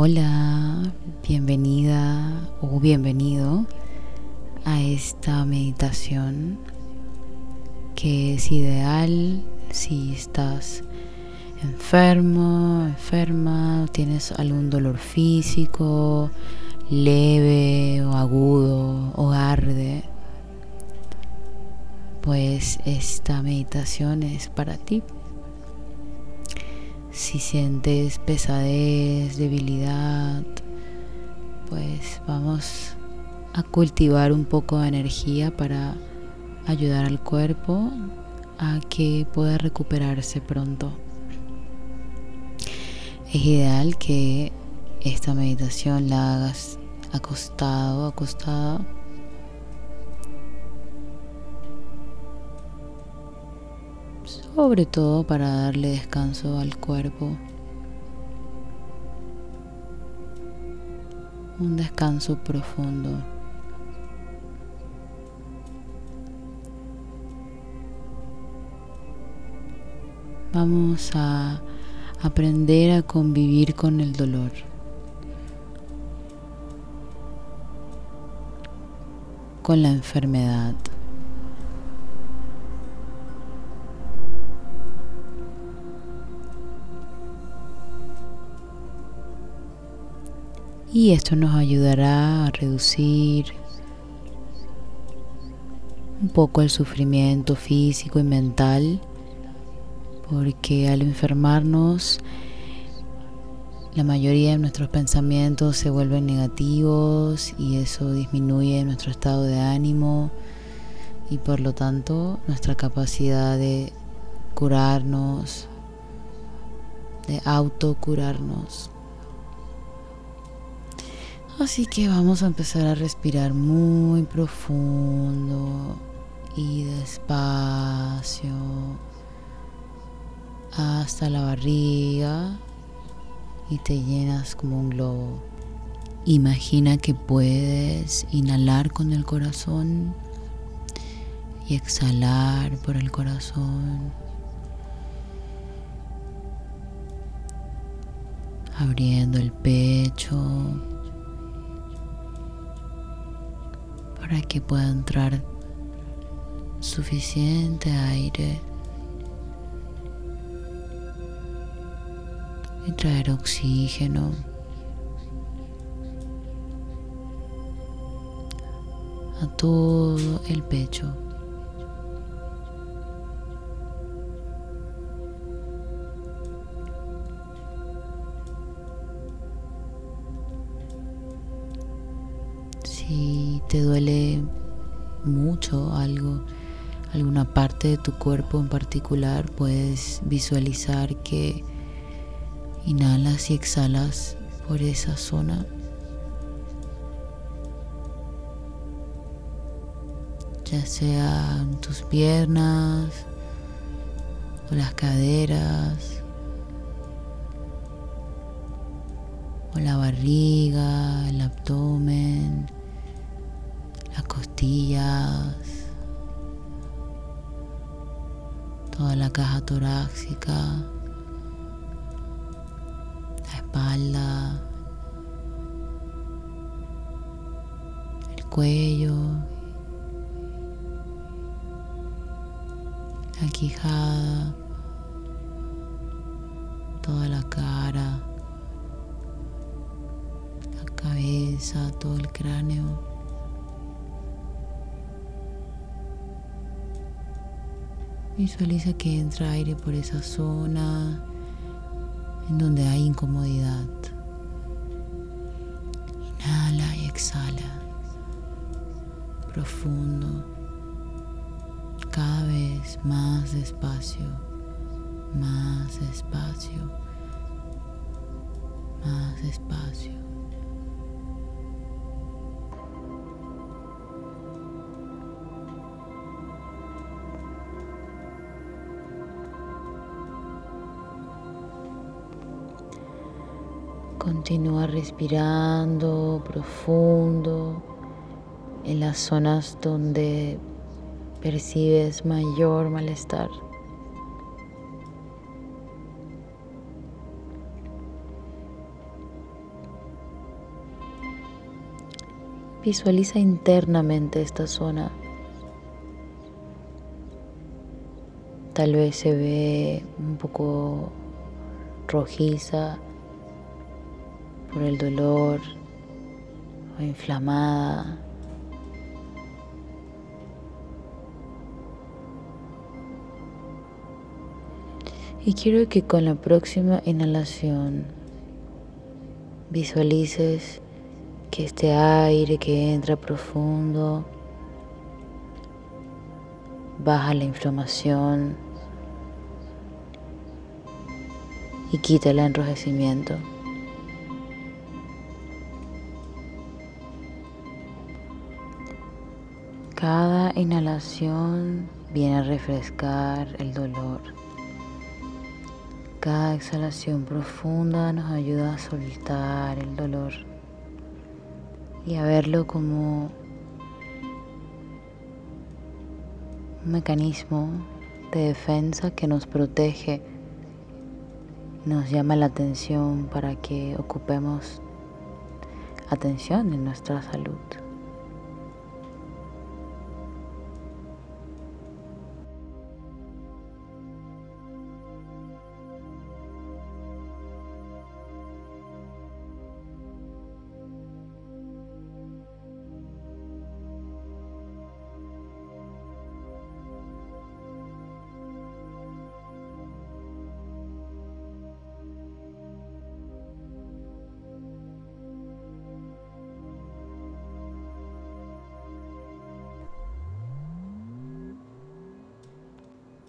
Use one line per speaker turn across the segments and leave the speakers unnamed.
Hola, bienvenida o bienvenido a esta meditación que es ideal si estás enfermo, enferma, tienes algún dolor físico, leve o agudo o arde, pues esta meditación es para ti. Si sientes pesadez, debilidad, pues vamos a cultivar un poco de energía para ayudar al cuerpo a que pueda recuperarse pronto. Es ideal que esta meditación la hagas acostado, acostada. Sobre todo para darle descanso al cuerpo. Un descanso profundo. Vamos a aprender a convivir con el dolor. con la enfermedad. Y esto nos ayudará a reducir un poco el sufrimiento físico y mental, porque al enfermarnos la mayoría de nuestros pensamientos se vuelven negativos y eso disminuye nuestro estado de ánimo y por lo tanto nuestra capacidad de curarnos, de autocurarnos. Así que vamos a empezar a respirar muy profundo y despacio hasta la barriga y te llenas como un globo. Imagina que puedes inhalar con el corazón y exhalar por el corazón. Abriendo el pecho para que pueda entrar suficiente aire y traer oxígeno. a todo el pecho. Te duele mucho algo, alguna parte de tu cuerpo en particular, puedes visualizar que Inhalas y exhalas por esa zona. Ya sea tus piernas o las caderas o la barriga, el abdomen, costillas, toda la caja torácica espalda, el cuello, la quijada, toda la cara, la cabeza, todo el cráneo. Visualiza que entra aire por esa zona en donde hay incomodidad. Inhala y exhala. Profundo. Cada vez más despacio. Más despacio. Más despacio. Continúa respirando profundo en las zonas donde percibes mayor malestar. visualiza internamente esta zona. Tal vez se ve un poco rojiza por el dolor o inflamada. Y quiero que con la próxima inhalación visualices que este aire que entra profundo baja la inflamación y quita el enrojecimiento. Cada inhalación viene a refrescar el dolor. Cada exhalación profunda nos ayuda a soltar el dolor y a verlo como un mecanismo de defensa que nos protege, nos llama la atención para que ocupemos atención en nuestra salud.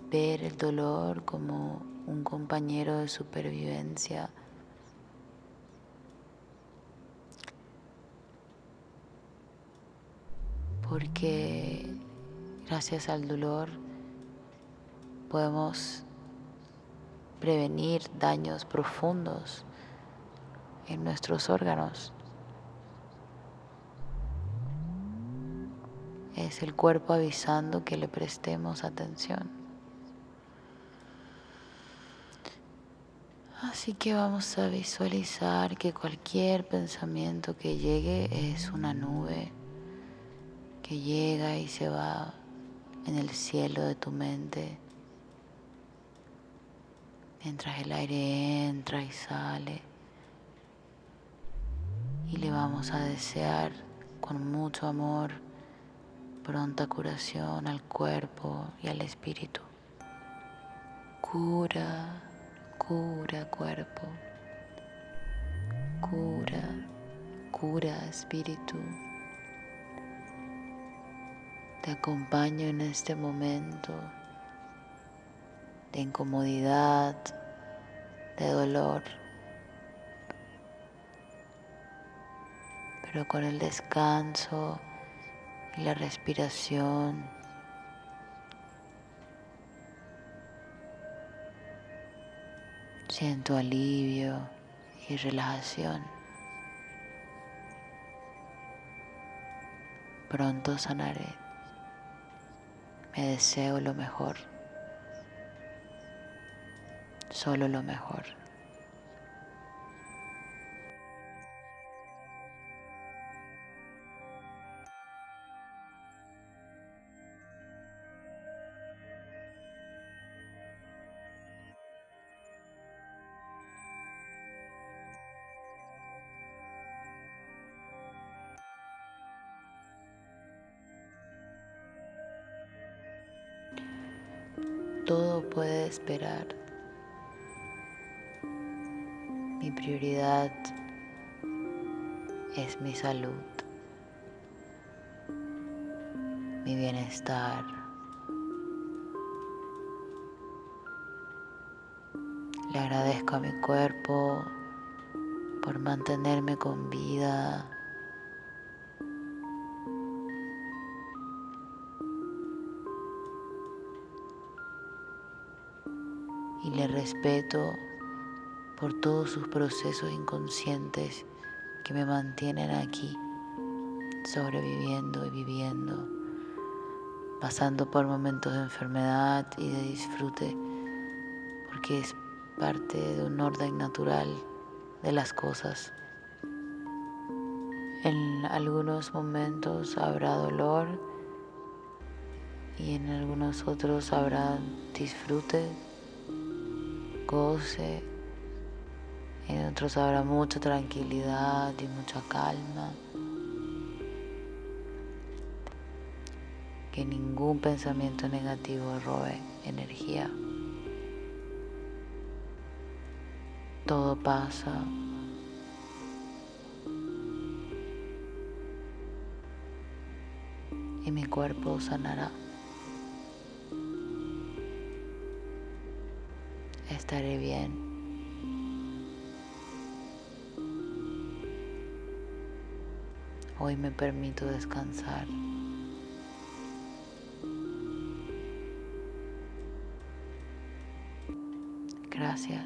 Ver el dolor como un compañero de supervivencia. Porque gracias al dolor podemos prevenir daños profundos en nuestros órganos. Es el cuerpo avisando que le prestemos atención. Así que vamos a visualizar que cualquier pensamiento que llegue es una nube que llega y se va en el cielo de tu mente. Mientras el aire entra y sale. Y le vamos a desear con mucho amor pronta curación al cuerpo y al espíritu. Cura cura cuerpo, cura, cura espíritu. Te acompaño en este momento de incomodidad, de dolor, pero con el descanso y la respiración Siento alivio y relajación. Pronto sanaré. Me deseo lo mejor. Solo lo mejor. Todo puede esperar. Mi prioridad es mi salud, mi bienestar. Le agradezco a mi cuerpo por mantenerme con vida y le respeto por todos sus procesos inconscientes que me mantienen aquí, sobreviviendo y viviendo, pasando por momentos de enfermedad y de disfrute, porque es parte de un orden natural de las cosas. En algunos momentos habrá dolor y en algunos otros habrá disfrute, goce, en otros habrá mucha tranquilidad y mucha calma. Que ningún pensamiento negativo robe energía. Todo pasa. Y mi cuerpo sanará. Estaré bien. Hoy me permito descansar. Gracias.